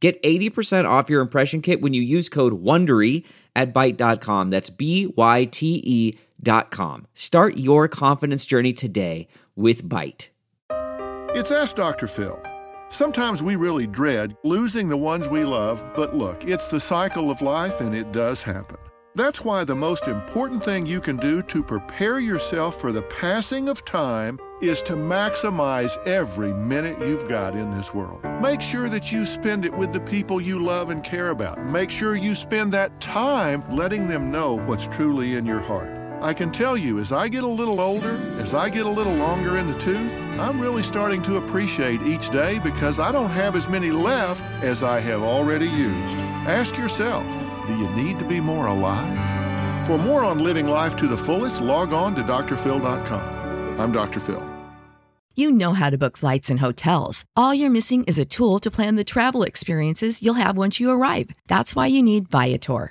Get 80% off your impression kit when you use code WONDERY at Byte.com. That's B-Y-T-E dot com. Start your confidence journey today with Byte. It's Ask Dr. Phil. Sometimes we really dread losing the ones we love, but look, it's the cycle of life and it does happen. That's why the most important thing you can do to prepare yourself for the passing of time is to maximize every minute you've got in this world. Make sure that you spend it with the people you love and care about. Make sure you spend that time letting them know what's truly in your heart. I can tell you, as I get a little older, as I get a little longer in the tooth, I'm really starting to appreciate each day because I don't have as many left as I have already used. Ask yourself, do you need to be more alive? For more on living life to the fullest, log on to drphil.com. I'm Dr. Phil. You know how to book flights and hotels. All you're missing is a tool to plan the travel experiences you'll have once you arrive. That's why you need Viator.